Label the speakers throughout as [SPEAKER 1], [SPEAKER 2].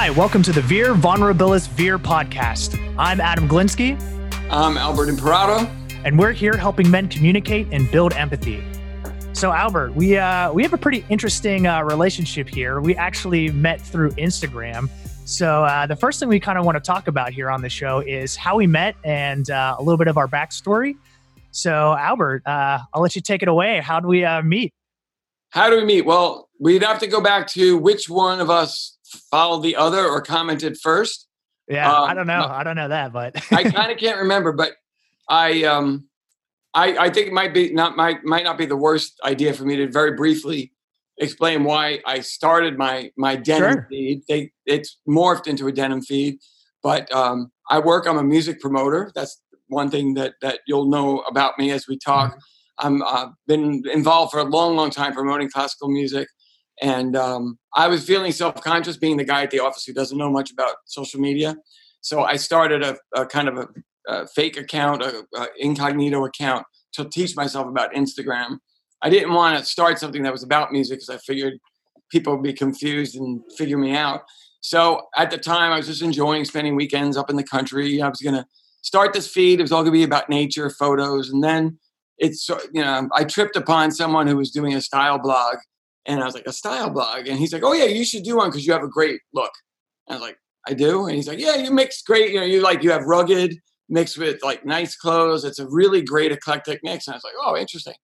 [SPEAKER 1] Hi, welcome to the Veer Vulnerabilis Veer podcast. I'm Adam Glinsky.
[SPEAKER 2] I'm Albert Imparato.
[SPEAKER 1] And we're here helping men communicate and build empathy. So, Albert, we uh, we have a pretty interesting uh, relationship here. We actually met through Instagram. So, uh, the first thing we kind of want to talk about here on the show is how we met and uh, a little bit of our backstory. So, Albert, uh, I'll let you take it away. How do we uh, meet?
[SPEAKER 2] How do we meet? Well, we'd have to go back to which one of us followed the other or commented first.
[SPEAKER 1] Yeah, um, I don't know. I don't know that, but
[SPEAKER 2] I kind of can't remember. But I, um, I, I think it might be not might might not be the worst idea for me to very briefly explain why I started my my denim sure. feed. They it's morphed into a denim feed, but um, I work. I'm a music promoter. That's one thing that that you'll know about me as we talk. Mm-hmm. I'm uh, been involved for a long, long time promoting classical music. And um, I was feeling self conscious being the guy at the office who doesn't know much about social media. So I started a, a kind of a, a, fake account, a, incognito account to teach myself about Instagram. I didn't want to start something that was about music because I figured people would be confused and figure me out. So at the time, I was just enjoying spending weekends up in the country. I was going to start this feed. It was all going to be about nature, photos. And then it's, you know, I tripped upon someone who was doing a style blog and I was like, a style blog. And he's like, oh, yeah, you should do one because you have a great look. And I was like, I do. And he's like, yeah, you mix great. You know, you like, you have rugged mixed with like nice clothes. It's a really great eclectic mix. And I was like, oh, interesting.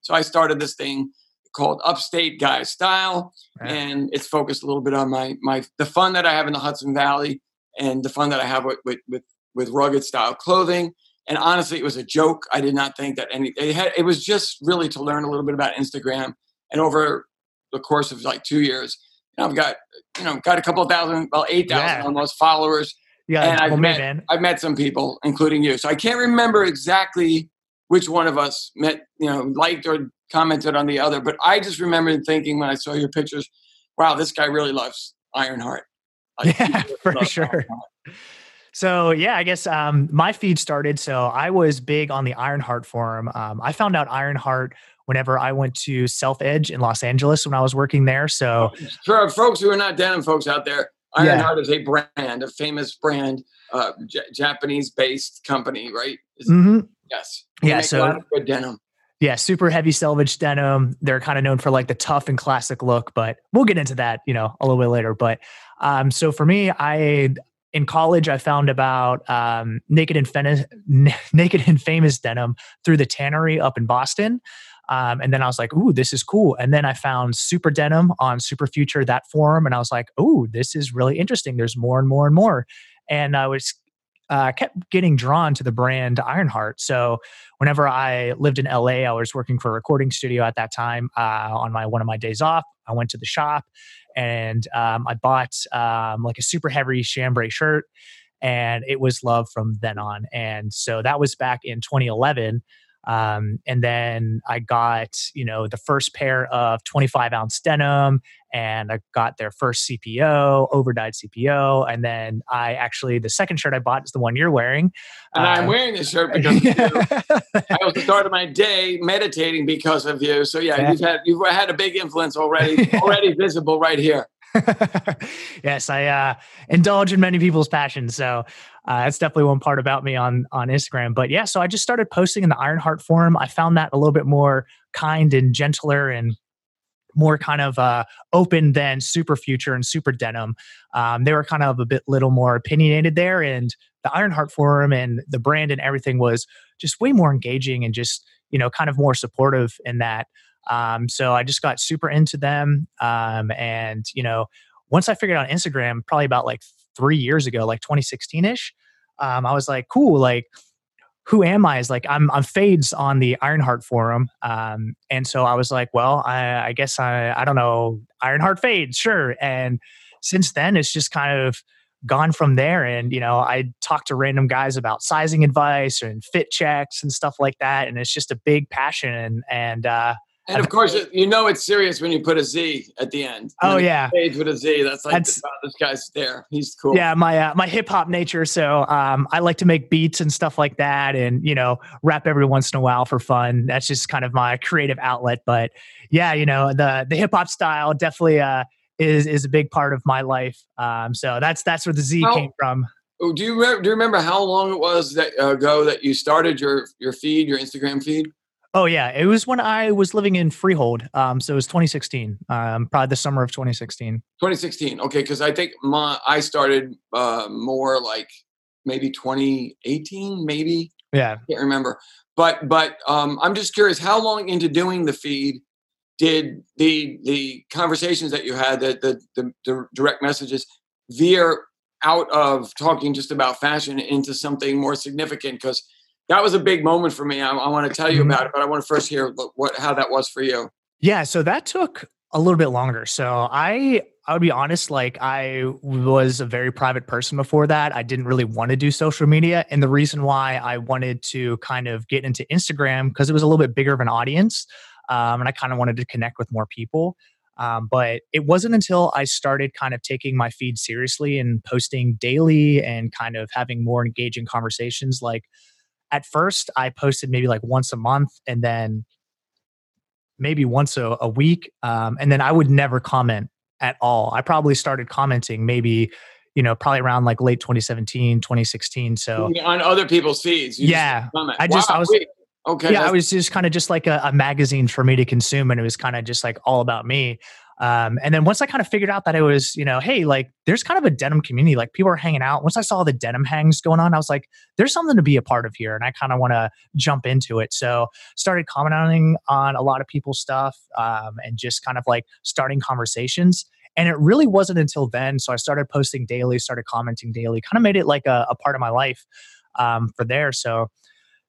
[SPEAKER 2] So I started this thing called Upstate Guy Style. And it's focused a little bit on my, my, the fun that I have in the Hudson Valley and the fun that I have with, with, with, with rugged style clothing. And honestly, it was a joke. I did not think that any, it had, it was just really to learn a little bit about Instagram. And over the course of like two years. You know, I've got you know got a couple of thousand, well eight thousand yeah. almost followers.
[SPEAKER 1] Yeah,
[SPEAKER 2] and
[SPEAKER 1] I've
[SPEAKER 2] met
[SPEAKER 1] man.
[SPEAKER 2] I've met some people, including you. So I can't remember exactly which one of us met, you know, liked or commented on the other. But I just remember thinking when I saw your pictures, wow, this guy really loves Ironheart.
[SPEAKER 1] Like, yeah, for sure. Ironheart. So yeah, I guess um, my feed started. So I was big on the Ironheart forum. Um, I found out Ironheart whenever I went to Self Edge in Los Angeles when I was working there. So
[SPEAKER 2] for folks who are not denim folks out there, Ironheart yeah. is a brand, a famous brand, uh, J- Japanese-based company, right?
[SPEAKER 1] Mm-hmm.
[SPEAKER 2] Yes.
[SPEAKER 1] yeah. So
[SPEAKER 2] good denim.
[SPEAKER 1] Yeah, super heavy selvage denim. They're kind of known for like the tough and classic look, but we'll get into that, you know, a little bit later. But um, so for me, I in college I found about um, naked and Fen- naked and famous denim through the tannery up in Boston. Um, and then I was like, ooh, this is cool. And then I found Super Denim on Super Future, that forum. And I was like, ooh, this is really interesting. There's more and more and more. And I was uh, kept getting drawn to the brand Ironheart. So whenever I lived in LA, I was working for a recording studio at that time. Uh, on my one of my days off, I went to the shop and um, I bought um, like a super heavy chambray shirt, and it was love from then on. And so that was back in 2011. Um, and then I got, you know, the first pair of 25 ounce denim and I got their first CPO, overdyed CPO. And then I actually, the second shirt I bought is the one you're wearing.
[SPEAKER 2] And uh, I'm wearing this shirt because I also started my day meditating because of you. So yeah, yeah. you've had, you've had a big influence already, already visible right here.
[SPEAKER 1] yes, I uh, indulge in many people's passions. So uh, that's definitely one part about me on on Instagram. But yeah, so I just started posting in the Ironheart forum. I found that a little bit more kind and gentler and more kind of uh, open than Super Future and Super Denim. Um, they were kind of a bit little more opinionated there, and the Ironheart forum and the brand and everything was just way more engaging and just you know kind of more supportive in that. Um, so I just got super into them. Um, and, you know, once I figured out Instagram, probably about like three years ago, like 2016 ish, um, I was like, cool, like, who am I? Is like I'm I'm fades on the Ironheart forum, um, and so I was like, well, I, I guess I I don't know Ironheart fades, sure. And since then, it's just kind of gone from there. And you know, I talk to random guys about sizing advice and fit checks and stuff like that, and it's just a big passion. And and uh,
[SPEAKER 2] and of course, you know it's serious when you put a Z at the end.
[SPEAKER 1] Oh yeah,
[SPEAKER 2] page with a Z. That's like That's, this guy's there. He's cool.
[SPEAKER 1] Yeah, my uh, my hip hop nature. So um, I like to make beats and stuff like that, and you know, rap every once in a while for fun. That's just kind of my creative outlet. But yeah, you know, the the hip hop style definitely uh, is is a big part of my life. Um, so that's that's where the Z how, came from.
[SPEAKER 2] Oh, do you remember, do you remember how long it was that uh, ago that you started your your feed, your Instagram feed?
[SPEAKER 1] Oh yeah, it was when I was living in Freehold. Um, so it was 2016, um, probably the summer of 2016.
[SPEAKER 2] 2016. Okay, because I think my I started uh, more like maybe 2018, maybe.
[SPEAKER 1] Yeah,
[SPEAKER 2] I can't remember. But but um, I'm just curious, how long into doing the feed did the the conversations that you had, the the, the, the direct messages, veer out of talking just about fashion into something more significant? Because that was a big moment for me. I, I want to tell you mm-hmm. about it, but I want to first hear what how that was for you.
[SPEAKER 1] Yeah, so that took a little bit longer. So I I would be honest, like I was a very private person before that. I didn't really want to do social media. And the reason why I wanted to kind of get into Instagram because it was a little bit bigger of an audience. Um, and I kind of wanted to connect with more people. Um, but it wasn't until I started kind of taking my feed seriously and posting daily and kind of having more engaging conversations like at first I posted maybe like once a month and then maybe once a, a week. Um, and then I would never comment at all. I probably started commenting maybe, you know, probably around like late 2017, 2016. So
[SPEAKER 2] on other people's feeds.
[SPEAKER 1] yeah. Just I just, wow, I was, wait. okay. Yeah. I was just kind of just like a, a magazine for me to consume. And it was kind of just like all about me. Um, and then once I kind of figured out that it was, you know, hey, like there's kind of a denim community, like people are hanging out. Once I saw the denim hangs going on, I was like, there's something to be a part of here, and I kind of want to jump into it. So started commenting on a lot of people's stuff um, and just kind of like starting conversations. And it really wasn't until then. So I started posting daily, started commenting daily, kind of made it like a, a part of my life um, for there. So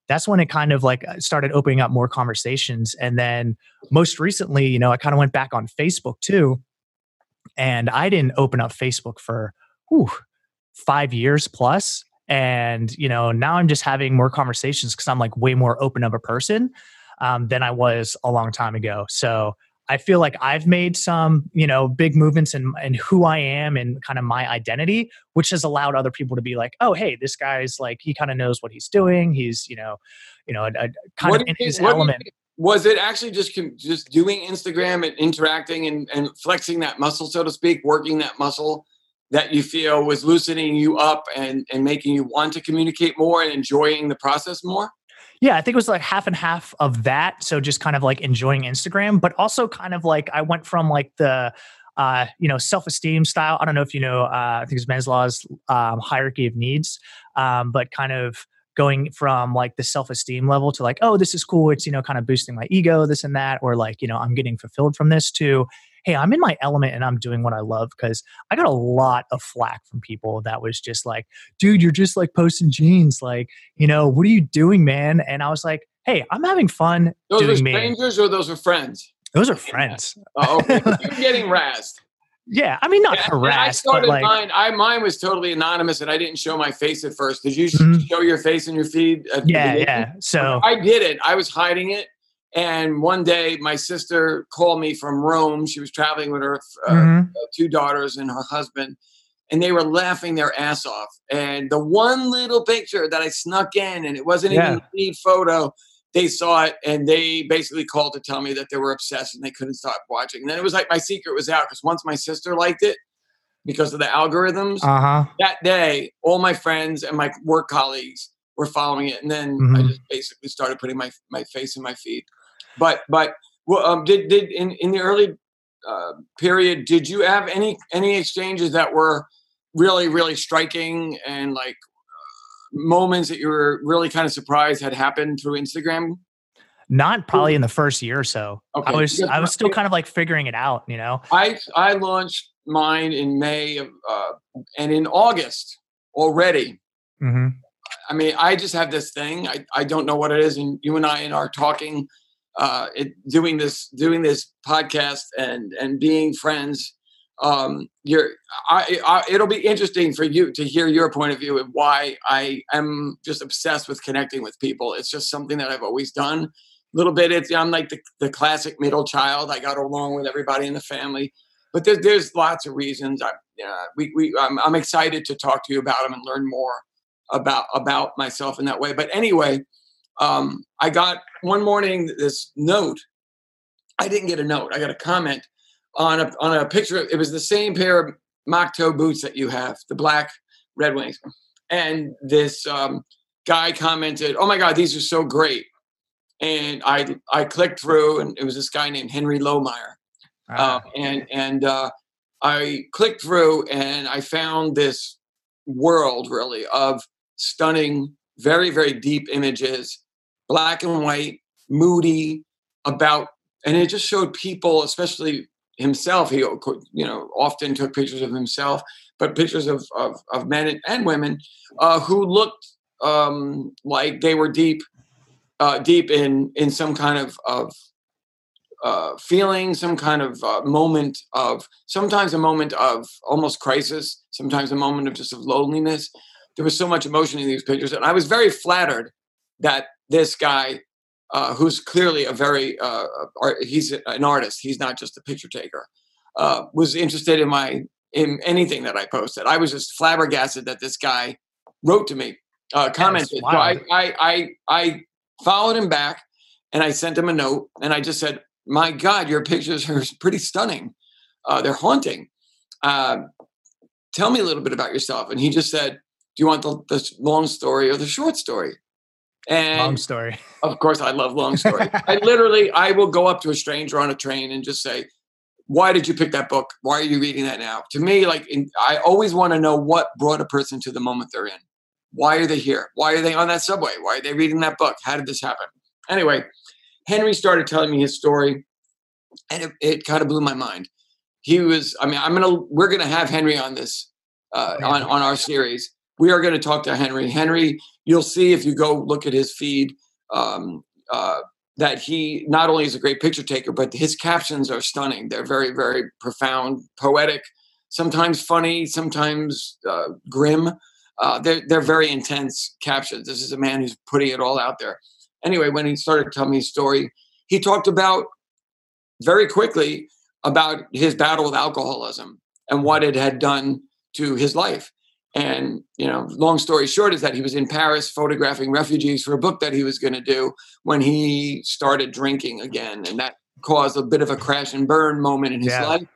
[SPEAKER 1] that's when it kind of like uh, started opening up more conversations. And then most recently, you know, I kind of went back on Facebook too. And I didn't open up Facebook for whew, five years plus. And, you know, now I'm just having more conversations because I'm like way more open of a person um, than I was a long time ago. So I feel like I've made some, you know, big movements in, in who I am and kind of my identity, which has allowed other people to be like, oh, hey, this guy's like, he kind of knows what he's doing. He's, you know, you know, a, a kind what of in his element.
[SPEAKER 2] Was it actually just just doing Instagram and interacting and, and flexing that muscle, so to speak, working that muscle that you feel was loosening you up and, and making you want to communicate more and enjoying the process more?
[SPEAKER 1] Yeah, I think it was like half and half of that. So just kind of like enjoying Instagram, but also kind of like I went from like the uh, you know, self-esteem style. I don't know if you know, uh, I think it's Maslow's um, hierarchy of needs, um, but kind of going from like the self-esteem level to like, oh, this is cool. It's you know, kind of boosting my ego, this and that, or like you know, I'm getting fulfilled from this. To hey, I'm in my element and I'm doing what I love because I got a lot of flack from people that was just like, dude, you're just like posting jeans. Like, you know, what are you doing, man? And I was like, hey, I'm having fun.
[SPEAKER 2] Those
[SPEAKER 1] are
[SPEAKER 2] strangers
[SPEAKER 1] me.
[SPEAKER 2] or those are friends?
[SPEAKER 1] Those are friends.
[SPEAKER 2] oh, okay. You're getting razzed.
[SPEAKER 1] Yeah, I mean not yeah, harassed. I started like,
[SPEAKER 2] mine. I mine was totally anonymous, and I didn't show my face at first. Did you mm-hmm. show your face in your feed?
[SPEAKER 1] yeah, yeah. So
[SPEAKER 2] I did it. I was hiding it, and one day, my sister called me from Rome. She was traveling with her uh, mm-hmm. Uh, two daughters and her husband, and they were laughing their ass off. And the one little picture that I snuck in, and it wasn't yeah. even a lead photo, they saw it and they basically called to tell me that they were obsessed and they couldn't stop watching. And then it was like my secret was out because once my sister liked it, because of the algorithms,
[SPEAKER 1] uh-huh.
[SPEAKER 2] that day, all my friends and my work colleagues were following it. And then mm-hmm. I just basically started putting my, my face in my feed. But but well, um, did did in in the early uh, period did you have any any exchanges that were really really striking and like uh, moments that you were really kind of surprised had happened through Instagram?
[SPEAKER 1] Not probably in the first year or so. Okay. I was I was still kind of like figuring it out, you know.
[SPEAKER 2] I I launched mine in May of, uh, and in August already.
[SPEAKER 1] Mm-hmm.
[SPEAKER 2] I mean, I just have this thing. I, I don't know what it is, and you and I are talking uh, it, doing this doing this podcast and and being friends um you're I, I, it'll be interesting for you to hear your point of view of why i am just obsessed with connecting with people. It's just something that i've always done. A little bit it's i'm like the, the classic middle child. I got along with everybody in the family but there's there's lots of reasons. I uh, we, we I'm, I'm excited to talk to you about them and learn more about about myself in that way. But anyway um, I got one morning this note. I didn't get a note. I got a comment on a on a picture. It was the same pair of mock toe boots that you have, the black Red Wings, and this um, guy commented, "Oh my God, these are so great!" And I I clicked through, and it was this guy named Henry Lohmeyer, uh, and and uh, I clicked through, and I found this world really of stunning, very very deep images, black and white, moody, about, and it just showed people, especially himself. He you know often took pictures of himself, but pictures of of, of men and women uh, who looked um, like they were deep uh, deep in in some kind of of uh, feeling, some kind of uh, moment of sometimes a moment of almost crisis, sometimes a moment of just of loneliness. There was so much emotion in these pictures, and I was very flattered that this guy, uh, who's clearly a very uh, art, he's an artist, he's not just a picture taker, uh, was interested in my in anything that I posted. I was just flabbergasted that this guy wrote to me, uh, commented. So I, I I I followed him back and I sent him a note and I just said, my God, your pictures are pretty stunning. Uh, they're haunting. Uh, tell me a little bit about yourself. And he just said, Do you want the, the long story or the short story?
[SPEAKER 1] And long story.
[SPEAKER 2] Of course, I love long story. I literally, I will go up to a stranger on a train and just say, "Why did you pick that book? Why are you reading that now?" To me, like in, I always want to know what brought a person to the moment they're in. Why are they here? Why are they on that subway? Why are they reading that book? How did this happen? Anyway, Henry started telling me his story, and it, it kind of blew my mind. He was, I mean, I'm gonna, we're gonna have Henry on this, uh, on on our series. We are going to talk to Henry. Henry, you'll see if you go look at his feed um, uh, that he not only is a great picture taker, but his captions are stunning. They're very, very profound, poetic, sometimes funny, sometimes uh, grim. Uh, they're, they're very intense captions. This is a man who's putting it all out there anyway, when he started telling me his story, he talked about very quickly about his battle with alcoholism and what it had done to his life. And, you know, long story short is that he was in Paris photographing refugees for a book that he was going to do when he started drinking again. And that caused a bit of a crash and burn moment in his yeah. life.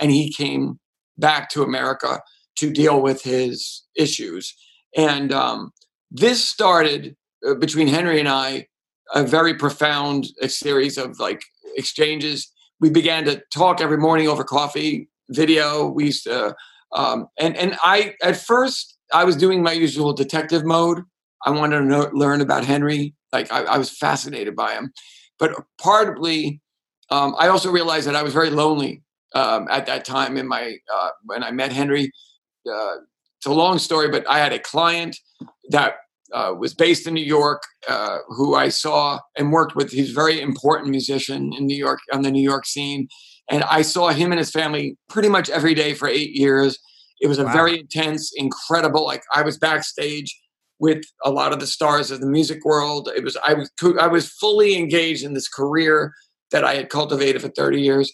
[SPEAKER 2] And he came back to America to deal with his issues. And um, this started uh, between Henry and I a very profound series of like exchanges. We began to talk every morning over coffee, video. We used to, um, and and I at first I was doing my usual detective mode. I wanted to know, learn about Henry. Like I, I, was fascinated by him, but partly um, I also realized that I was very lonely um, at that time in my uh, when I met Henry. Uh, it's a long story, but I had a client that uh, was based in New York, uh, who I saw and worked with. He's a very important musician in New York on the New York scene, and I saw him and his family pretty much every day for eight years. It was a wow. very intense, incredible. Like I was backstage with a lot of the stars of the music world. It was I was I was fully engaged in this career that I had cultivated for 30 years,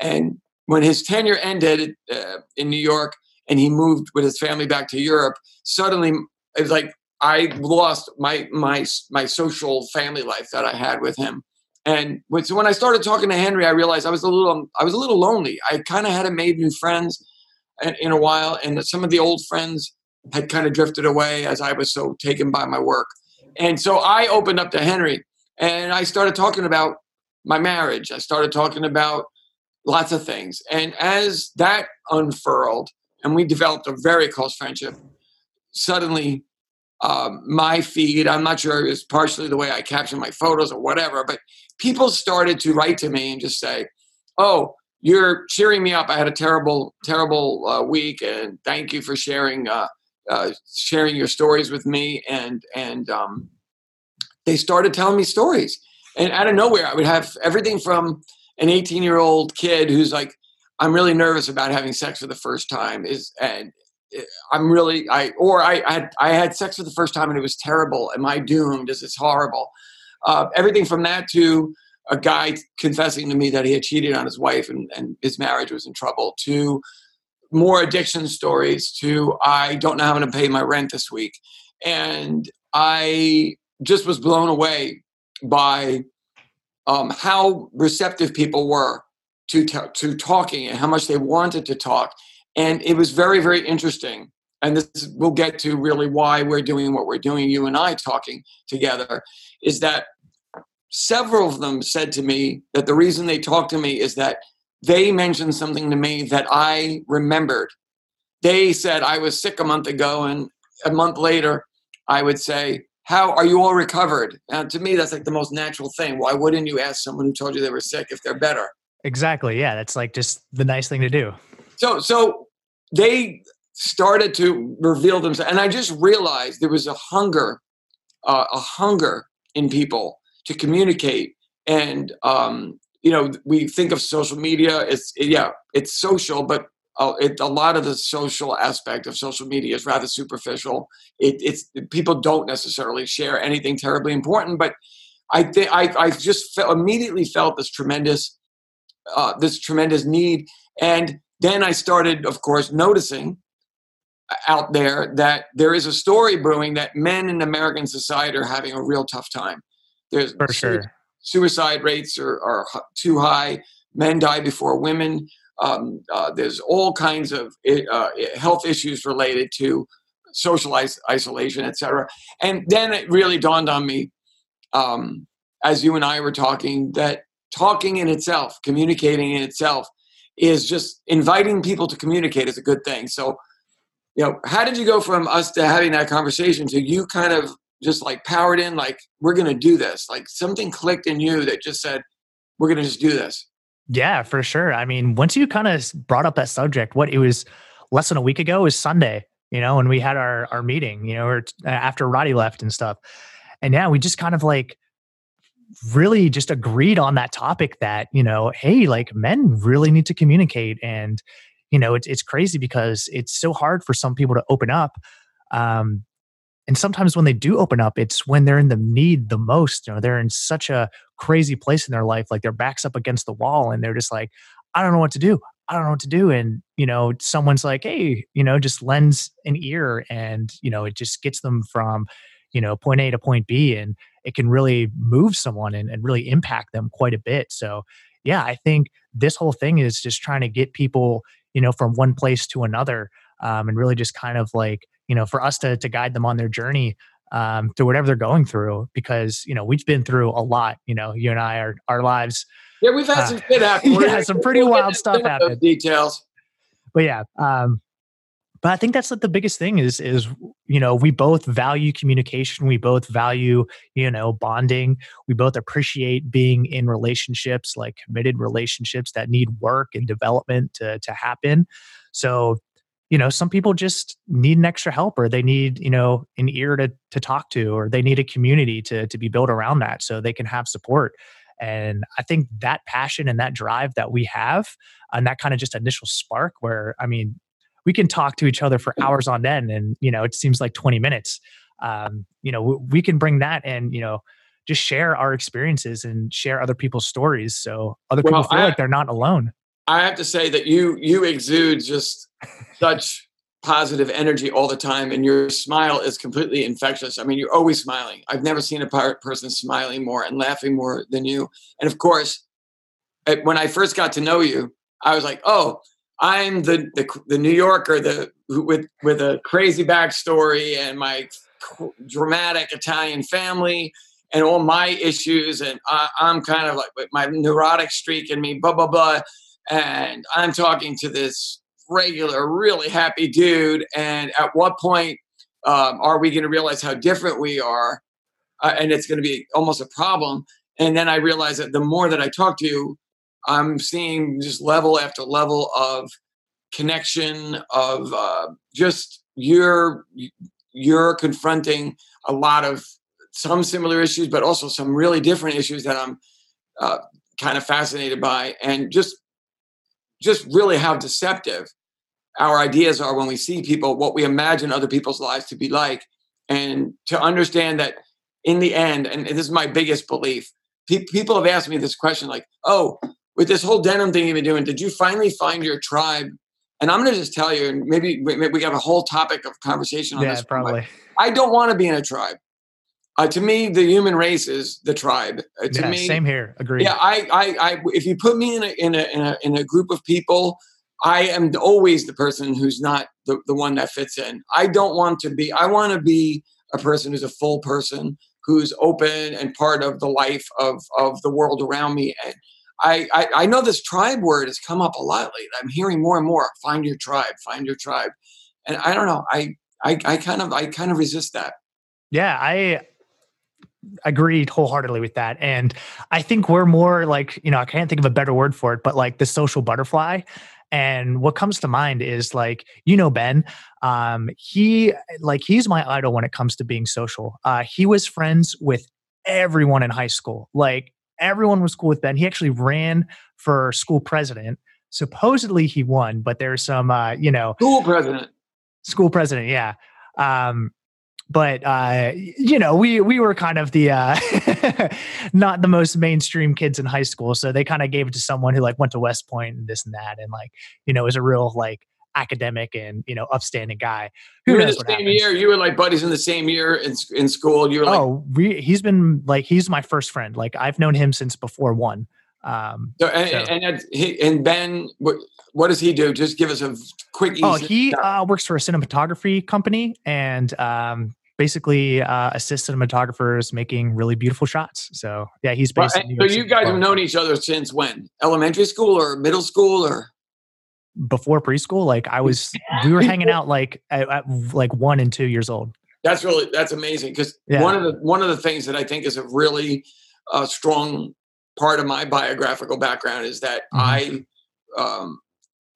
[SPEAKER 2] and when his tenure ended uh, in New York and he moved with his family back to Europe, suddenly it was like I lost my my my social family life that I had with him. And so when I started talking to Henry, I realized I was a little I was a little lonely. I kind of hadn't made new friends in, a while, and some of the old friends had kind of drifted away as I was so taken by my work. And so I opened up to Henry, and I started talking about my marriage. I started talking about lots of things, and as that unfurled, and we developed a very close friendship. Suddenly, um, my feed. I'm not sure it's partially the way I caption my photos or whatever, but people started to write to me and just say, "Oh, you're cheering me up. I had a terrible, terrible uh, week, and thank you for sharing uh, uh, sharing your stories with me." And and um, they started telling me stories, and out of nowhere, I would have everything from an 18 year old kid who's like, "I'm really nervous about having sex for the first time," is and I'm really I or I, I had I had sex for the first time and it was terrible. Am I doomed? Is this horrible? Uh, everything from that to a guy confessing to me that he had cheated on his wife and, and his marriage was in trouble to more addiction stories to I don't know how I'm going to pay my rent this week. And I just was blown away by um, how receptive people were to t- to talking and how much they wanted to talk, and it was very very interesting. And this we'll get to really why we're doing what we're doing. You and I talking together is that several of them said to me that the reason they talked to me is that they mentioned something to me that I remembered. They said I was sick a month ago, and a month later, I would say, How are you all recovered? And to me, that's like the most natural thing. Why wouldn't you ask someone who told you they were sick if they're better?
[SPEAKER 1] Exactly. Yeah. That's like just the nice thing to do.
[SPEAKER 2] So, so they started to reveal themselves. And I just realized there was a hunger, uh, a hunger in people to communicate. And, um, you know, we think of social media, it's, yeah, it's social, but uh, it, a lot of the social aspect of social media is rather superficial. It, it's people don't necessarily share anything terribly important, but I think I, just immediately felt this tremendous, uh, this tremendous need, and then I started, of course, noticing out there that there is a story brewing that men in American society are having a real tough time. There's
[SPEAKER 1] for sure
[SPEAKER 2] suicide rates are, are too high. Men die before women. Um, uh, there's all kinds of uh, health issues related to social is- isolation, etc. And then it really dawned on me, um, as you and I were talking, that talking in itself, communicating in itself, is just inviting people to communicate is a good thing. So, you know, how did you go from us to having that conversation to you kind of just like powered in, like we're going to do this? Like something clicked in you that just said, we're going to just do this.
[SPEAKER 1] Yeah, for sure. I mean, once you kind of brought up that subject, what it was less than a week ago was Sunday, you know, when we had our our meeting, you know, or uh, after Roddy left and stuff. And yeah, we just kind of like really just agreed on that topic that, you know, hey, like men really need to communicate and you know, it's it's crazy because it's so hard for some people to open up. Um, and sometimes when they do open up, it's when they're in the need the most. You know, they're in such a crazy place in their life, like their back's up against the wall, and they're just like, I don't know what to do. I don't know what to do. And, you know, someone's like, hey, you know, just lends an ear and, you know, it just gets them from, you know, point A to point B. And it can really move someone and, and really impact them quite a bit. So, yeah, I think this whole thing is just trying to get people, you know, from one place to another um, and really just kind of like, you know, for us to to guide them on their journey um, through whatever they're going through, because you know we've been through a lot. You know, you and I are our lives.
[SPEAKER 2] Yeah, we've had uh, some shit happen.
[SPEAKER 1] yeah, some pretty wild stuff happen.
[SPEAKER 2] Details.
[SPEAKER 1] But yeah, um, but I think that's like the biggest thing is is you know we both value communication. We both value you know bonding. We both appreciate being in relationships like committed relationships that need work and development to to happen. So you know some people just need an extra helper they need you know an ear to to talk to or they need a community to to be built around that so they can have support and i think that passion and that drive that we have and that kind of just initial spark where i mean we can talk to each other for hours on end and you know it seems like 20 minutes. Um, you know we can bring that and you know just share our experiences and share other people's stories so other people feel I, like they're not alone.
[SPEAKER 2] I have to say that you you exude just such positive energy all the time and your smile is completely infectious. I mean you're always smiling. I've never seen a person smiling more and laughing more than you. And of course when i first got to know you i was like oh i'm the the, the new yorker the with with a crazy backstory and my dramatic italian family and all my issues and I, i'm kind of like my neurotic streak in me blah blah blah and i'm talking to this regular, really happy dude. And at what point um, are we going to realize how different we are? Uh, and it's going to be almost a problem. And then I realized that the more that I talk to you, I'm seeing just level after level of connection of uh, just you're you're confronting a lot of some similar issues, but also some really different issues that I'm uh, kind of fascinated by, and just just really how deceptive our ideas are when we see people, what we imagine other people's lives to be like. And to understand that in the end, and this is my biggest belief, pe- people have asked me this question like, oh, with this whole denim thing you've been doing, did you finally find your tribe? And I'm going to just tell you, and maybe, maybe we have a whole topic of conversation on
[SPEAKER 1] yeah,
[SPEAKER 2] this.
[SPEAKER 1] Probably.
[SPEAKER 2] I don't want to be in a tribe. Uh, to me, the human race is the tribe. Uh, to
[SPEAKER 1] yeah,
[SPEAKER 2] me,
[SPEAKER 1] same here. Agree.
[SPEAKER 2] Yeah, I, I, I, if you put me in a, in a, in a, in a group of people, I am always the person who's not the, the one that fits in. I don't want to be, I want to be a person who's a full person, who's open and part of the life of, of the world around me. And I, I, I know this tribe word has come up a lot lately. I'm hearing more and more, find your tribe, find your tribe. And I don't know, I, I, I kind of, I kind of resist that.
[SPEAKER 1] Yeah, I agreed wholeheartedly with that. And I think we're more like, you know, I can't think of a better word for it, but like the social butterfly. And what comes to mind is like, you know, Ben, um, he like he's my idol when it comes to being social. Uh, he was friends with everyone in high school. Like everyone was cool with Ben. He actually ran for school president. Supposedly he won, but there's some uh, you know
[SPEAKER 2] school president.
[SPEAKER 1] School president, yeah. Um, but uh, you know, we we were kind of the uh, not the most mainstream kids in high school, so they kind of gave it to someone who like went to West Point and this and that, and like you know, was a real like academic and you know upstanding guy.
[SPEAKER 2] Who you were in the same happens. year. You were like buddies in the same year in in school. You were like,
[SPEAKER 1] oh, we, he's been like he's my first friend. Like I've known him since before one. Um,
[SPEAKER 2] so, and, so. and, he, and Ben, what, what does he do? Just give us a quick.
[SPEAKER 1] oh, he uh, works for a cinematography company, and um, basically uh, assist cinematographers making really beautiful shots. So yeah, he's based.
[SPEAKER 2] Well, so you guys have known each other since when? Elementary school or middle school or?
[SPEAKER 1] Before preschool, like I was, we were hanging out like at, at like one and two years old.
[SPEAKER 2] That's really that's amazing because yeah. one of the one of the things that I think is a really uh, strong part of my biographical background is that mm-hmm. I um,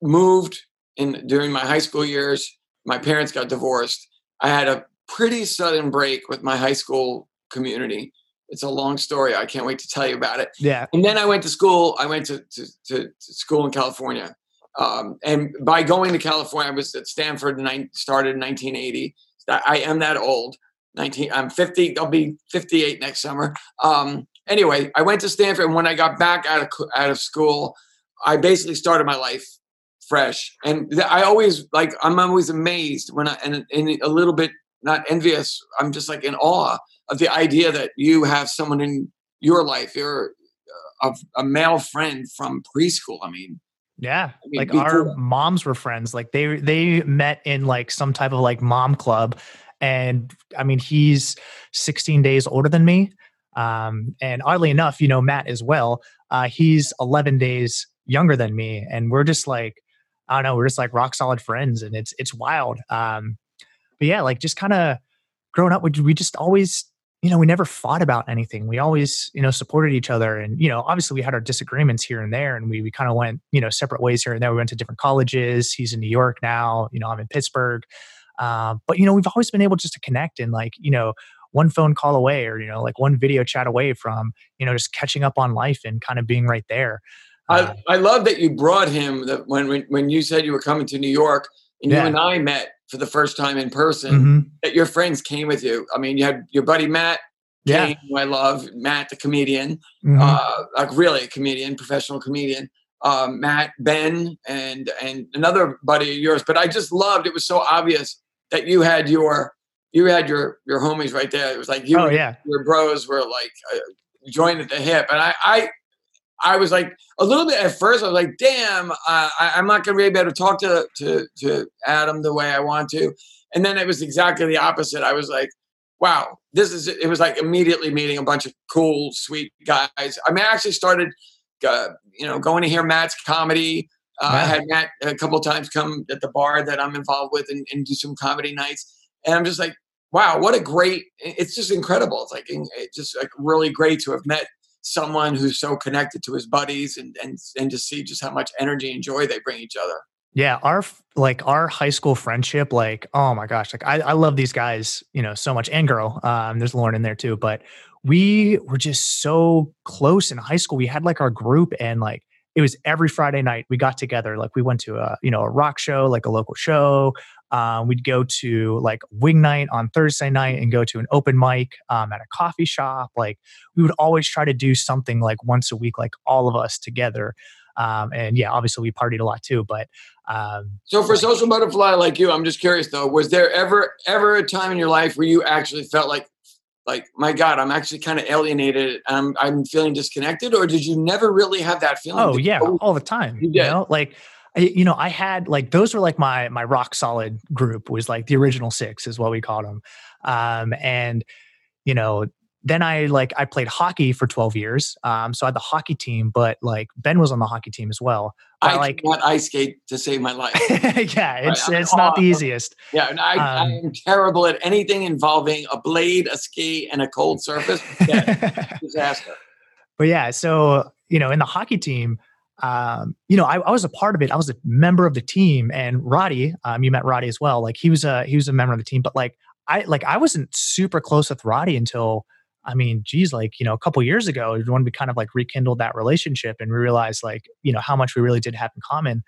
[SPEAKER 2] moved in during my high school years. My parents got divorced. I had a pretty sudden break with my high school community. It's a long story. I can't wait to tell you about it.
[SPEAKER 1] Yeah.
[SPEAKER 2] And then I went to school. I went to, to, to, to school in California. Um, and by going to California, I was at Stanford, nine, started in 1980. I am that old. 19, I'm 50. I'll be 58 next summer. Um, anyway, I went to Stanford, and when I got back out of out of school, I basically started my life fresh. And I always like I'm always amazed when I and, and a little bit not envious. I'm just like in awe of the idea that you have someone in your life, you're a, a male friend from preschool. I mean,
[SPEAKER 1] yeah, I mean, like our moms were friends. Like they they met in like some type of like mom club, and I mean he's 16 days older than me. Um, and oddly enough, you know Matt as well. Uh, he's 11 days younger than me, and we're just like I don't know, we're just like rock solid friends, and it's it's wild. Um, but yeah, like just kind of growing up, we, we just always, you know, we never fought about anything. We always, you know, supported each other. And, you know, obviously we had our disagreements here and there and we, we kind of went, you know, separate ways here and there. We went to different colleges. He's in New York now, you know, I'm in Pittsburgh. Uh, but, you know, we've always been able just to connect and like, you know, one phone call away or, you know, like one video chat away from, you know, just catching up on life and kind of being right there.
[SPEAKER 2] Uh, I, I love that you brought him that when, when, when you said you were coming to New York and yeah. you and I met for the first time in person mm-hmm. that your friends came with you. I mean, you had your buddy Matt, yeah. Kane, who I love, Matt the comedian, mm-hmm. uh, like really a comedian, professional comedian. Um, Matt, Ben, and and another buddy of yours. But I just loved. It was so obvious that you had your you had your your homies right there. It was like you,
[SPEAKER 1] oh, yeah.
[SPEAKER 2] your bros were like uh, joined at the hip, and I I I was like a little bit at first. I was like, "Damn, uh, I, am not going to be able to talk to, to to Adam the way I want to." And then it was exactly the opposite. I was like, "Wow, this is." It was like immediately meeting a bunch of cool, sweet guys. I mean, I actually started, uh, you know, going to hear Matt's comedy. Uh, I had Matt a couple times come at the bar that I'm involved with and, and do some comedy nights, and I'm just like, "Wow, what a great!" It's just incredible. It's like it's just like really great to have met someone who's so connected to his buddies and and and to see just how much energy and joy they bring each other.
[SPEAKER 1] Yeah, our like our high school friendship, like oh my gosh, like I, I love these guys, you know, so much and girl. Um, there's Lauren in there too, but we were just so close in high school. We had like our group and like it was every Friday night we got together. Like we went to a you know a rock show, like a local show. Um, we'd go to like wing night on Thursday night and go to an open mic um, at a coffee shop. Like we would always try to do something like once a week, like all of us together. Um, and yeah, obviously we partied a lot too. But um,
[SPEAKER 2] so for social butterfly like you, I'm just curious though, was there ever ever a time in your life where you actually felt like like my god i'm actually kind of alienated i'm i'm feeling disconnected or did you never really have that feeling
[SPEAKER 1] oh yeah all the time you, you know like I, you know i had like those were like my my rock solid group was like the original six is what we called them um and you know then I like I played hockey for 12 years. Um, so I had the hockey team, but like Ben was on the hockey team as well. But
[SPEAKER 2] I
[SPEAKER 1] like
[SPEAKER 2] not ice skate to save my life.
[SPEAKER 1] yeah, it's right, it's not the easiest.
[SPEAKER 2] Yeah, and I, um, I, am terrible at anything involving a blade, a ski, and a cold surface. Yeah, disaster.
[SPEAKER 1] But yeah, so you know, in the hockey team, um, you know, I, I, was a part of it. I was a member of the team, and Roddy, um, you met Roddy as well. Like he was a he was a member of the team, but like I like I wasn't super close with Roddy until I mean, geez, like, you know, a couple years ago, when we kind of like rekindled that relationship and we realized like, you know, how much we really did have in common.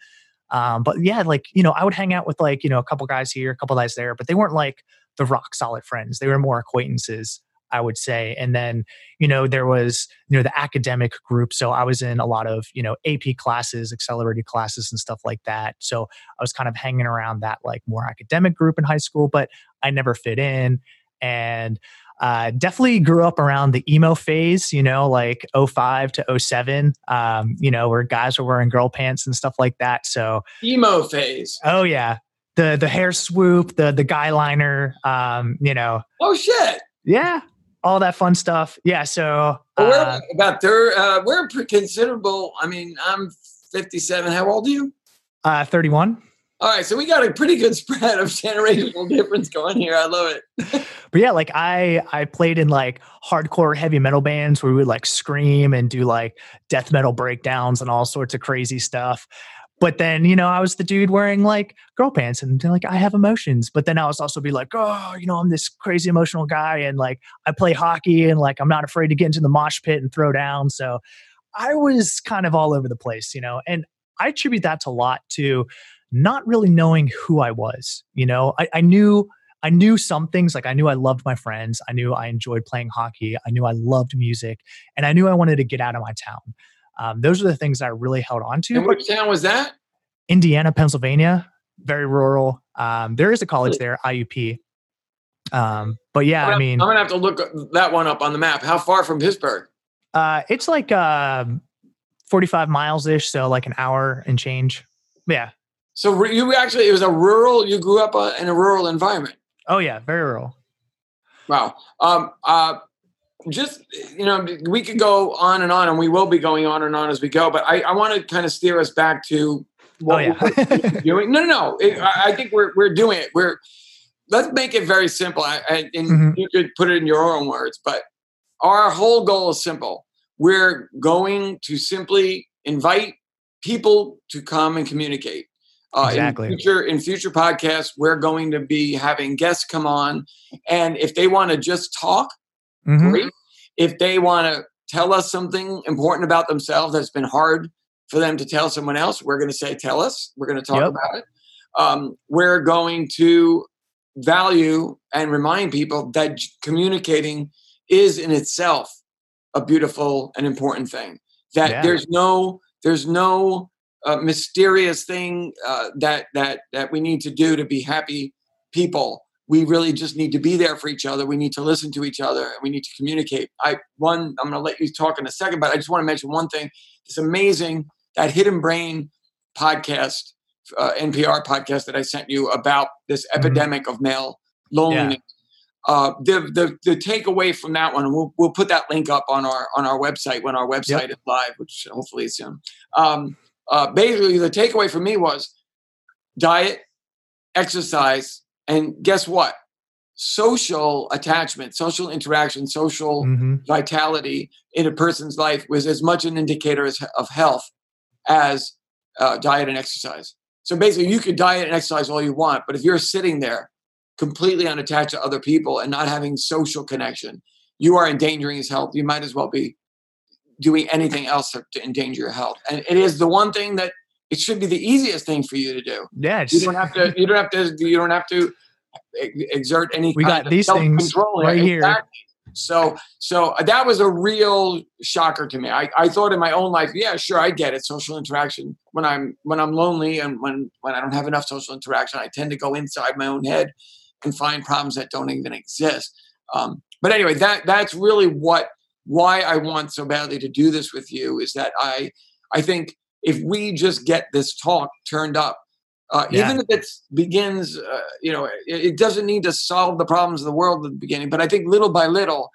[SPEAKER 1] Um, but yeah, like, you know, I would hang out with like, you know, a couple guys here, a couple guys there, but they weren't like the rock solid friends. They were more acquaintances, I would say. And then, you know, there was, you know, the academic group. So I was in a lot of, you know, AP classes, accelerated classes and stuff like that. So I was kind of hanging around that like more academic group in high school, but I never fit in. And uh, definitely grew up around the emo phase, you know, like 05 to 07, um, you know, where guys were wearing girl pants and stuff like that. So
[SPEAKER 2] emo phase.
[SPEAKER 1] Oh yeah. The, the hair swoop, the, the guy liner, um, you know.
[SPEAKER 2] Oh shit.
[SPEAKER 1] Yeah. All that fun stuff. Yeah. So
[SPEAKER 2] uh, about there. Uh, we're considerable. I mean, I'm 57. How old are you?
[SPEAKER 1] Uh, 31.
[SPEAKER 2] All right, so we got a pretty good spread of generational difference going here. I love it.
[SPEAKER 1] but yeah, like I I played in like hardcore heavy metal bands where we would like scream and do like death metal breakdowns and all sorts of crazy stuff. But then, you know, I was the dude wearing like girl pants and like I have emotions. But then I was also be like, oh, you know, I'm this crazy emotional guy and like I play hockey and like I'm not afraid to get into the mosh pit and throw down. So I was kind of all over the place, you know, and I attribute that to a lot to not really knowing who I was. You know, I, I knew I knew some things like I knew I loved my friends. I knew I enjoyed playing hockey. I knew I loved music, and I knew I wanted to get out of my town. Um, those are the things I really held on to.
[SPEAKER 2] And which town was that?
[SPEAKER 1] Indiana, Pennsylvania. Very rural. Um, there is a college there, IUP. Um, but yeah,
[SPEAKER 2] I
[SPEAKER 1] mean,
[SPEAKER 2] I'm gonna have to look that one up on the map. How far from Pittsburgh?
[SPEAKER 1] Uh, it's like uh, 45 miles ish, so like an hour and change. Yeah,
[SPEAKER 2] so you actually it was a rural. You grew up uh, in a rural environment.
[SPEAKER 1] Oh yeah, very rural.
[SPEAKER 2] Wow. Um, uh, just you know, we could go on and on, and we will be going on and on as we go. But I, I want to kind of steer us back to what oh, yeah. we're doing. No, no, no. It, I think we're we're doing it. We're let's make it very simple. I, I, and mm-hmm. you could put it in your own words, but our whole goal is simple. We're going to simply invite people to come and communicate.
[SPEAKER 1] Uh, exactly.
[SPEAKER 2] In future, in future podcasts, we're going to be having guests come on, and if they want to just talk, mm-hmm. great. If they want to tell us something important about themselves that's been hard for them to tell someone else, we're going to say, "Tell us." We're going to talk yep. about it. Um, we're going to value and remind people that communicating is in itself a beautiful and important thing. That yeah. there's no there's no uh, mysterious thing uh, that that that we need to do to be happy people. We really just need to be there for each other. We need to listen to each other, and we need to communicate. I one, I'm going to let you talk in a second, but I just want to mention one thing. It's amazing that Hidden Brain podcast, uh, NPR podcast that I sent you about this mm-hmm. epidemic of male loneliness. Yeah. Uh, the, the the takeaway from that one, we'll we'll put that link up on our on our website when our website yep. is live, which hopefully is soon. Um, uh, basically the takeaway for me was diet, exercise, and guess what? Social attachment, social interaction, social mm-hmm. vitality in a person's life was as much an indicator as, of health as uh, diet and exercise. So basically, you could diet and exercise all you want, but if you're sitting there completely unattached to other people and not having social connection, you are endangering his health. You might as well be doing anything else to, to endanger your health. And it is the one thing that it should be the easiest thing for you to do.
[SPEAKER 1] Yeah,
[SPEAKER 2] you don't have to. You don't have to. You don't have to exert any.
[SPEAKER 1] We got these things right here. Exactly.
[SPEAKER 2] So, so that was a real shocker to me. I, I thought in my own life, yeah, sure, I get it. Social interaction when I'm when I'm lonely and when when I don't have enough social interaction, I tend to go inside my own head and find problems that don't even exist. Um, but anyway, that that's really what why I want so badly to do this with you is that I I think if we just get this talk turned up, uh, yeah. even if it begins, uh, you know, it, it, doesn't need to solve the problems of the world at the beginning. But I think little by little,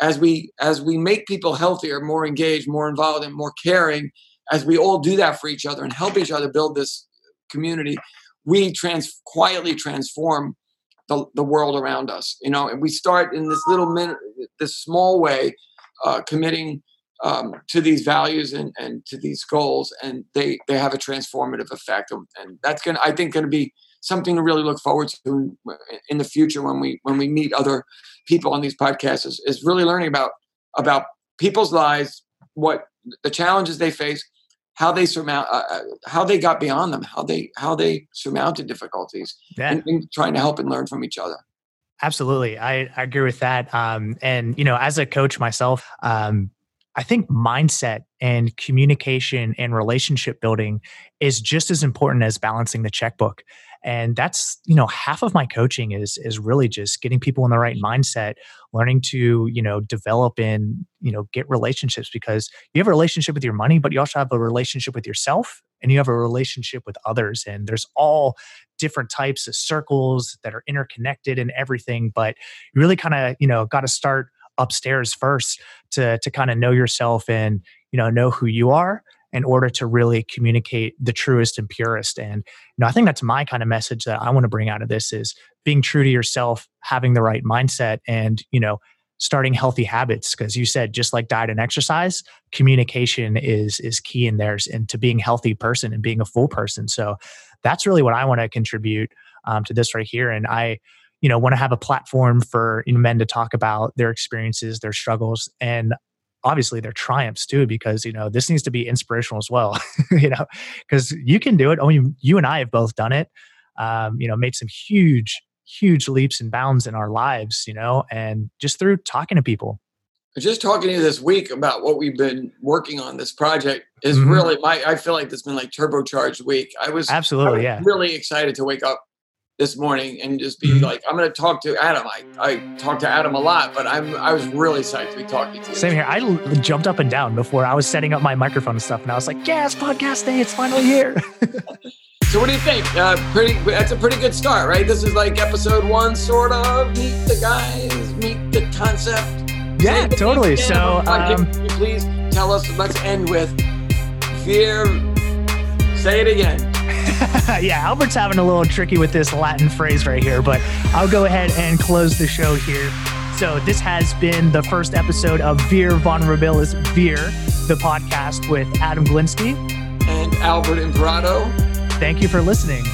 [SPEAKER 2] as we as we make people healthier, more engaged, more involved, and more caring, as we all do that for each other and help each other build this community, we trans quietly transform the, the world around us. You know, and we start in this little minute, this small way, uh, committing um, to these values and, and to these goals, and they they have a transformative effect, and that's gonna I think gonna be something to really look forward to in the future when we when we meet other people on these podcasts is, is really learning about about people's lives, what the challenges they face, how they surmount uh, uh, how they got beyond them how they how they surmounted difficulties yeah. and, and, trying to help and learn from each other.
[SPEAKER 1] Absolutely. I, I agree with that. Um, and you know as a coach myself um, i think mindset and communication and relationship building is just as important as balancing the checkbook. And that's you know half of my coaching is is really just getting people in the right mindset learning to you know develop and you know get relationships because you have a relationship with your money but you also have a relationship with yourself and you have a relationship with others. And there's all different types of circles that are interconnected and everything but you really kind of you know got to start upstairs first to to kind of know yourself and you know know who you are in order to really communicate the truest and purest. And you know, I think that's my kind of message that I want to bring out of this is being true to yourself, having the right mindset, and you know, starting healthy habits. Because you said just like diet and exercise, communication is is key in theirs and to being a healthy person and being a full person. So that's really what I want to contribute um, to this right here. And I you know want to have a platform for you know, men to talk about their experiences their struggles and obviously their triumphs too because you know this needs to be inspirational as well you know because you can do it. I mean you and i have both done it. Um, you know made some huge huge leaps and bounds in our lives you know and just through talking to people.
[SPEAKER 2] Just talking to you this week about what we've been working on this project is mm-hmm. really my i feel like this has been like turbocharged week. I was
[SPEAKER 1] absolutely I was
[SPEAKER 2] yeah. really excited to wake up this morning and just be mm-hmm. like, I'm going to talk to Adam. I, I talk to Adam a lot, but I'm I was really psyched to be talking to you.
[SPEAKER 1] Same here. I l- jumped up and down before I was setting up my microphone and stuff, and I was like, "Yes, podcast day! It's finally here."
[SPEAKER 2] so, what do you think? Uh, pretty. That's a pretty good start, right? This is like episode one, sort of. Meet the guys, meet the concept.
[SPEAKER 1] Yeah, totally. So, um,
[SPEAKER 2] please tell us. Let's end with fear. Say it again.
[SPEAKER 1] yeah, Albert's having a little tricky with this Latin phrase right here, but I'll go ahead and close the show here. So, this has been the first episode of Vir Vulnerabilis Vir, the podcast with Adam Glinsky
[SPEAKER 2] and Albert Imparato.
[SPEAKER 1] Thank you for listening.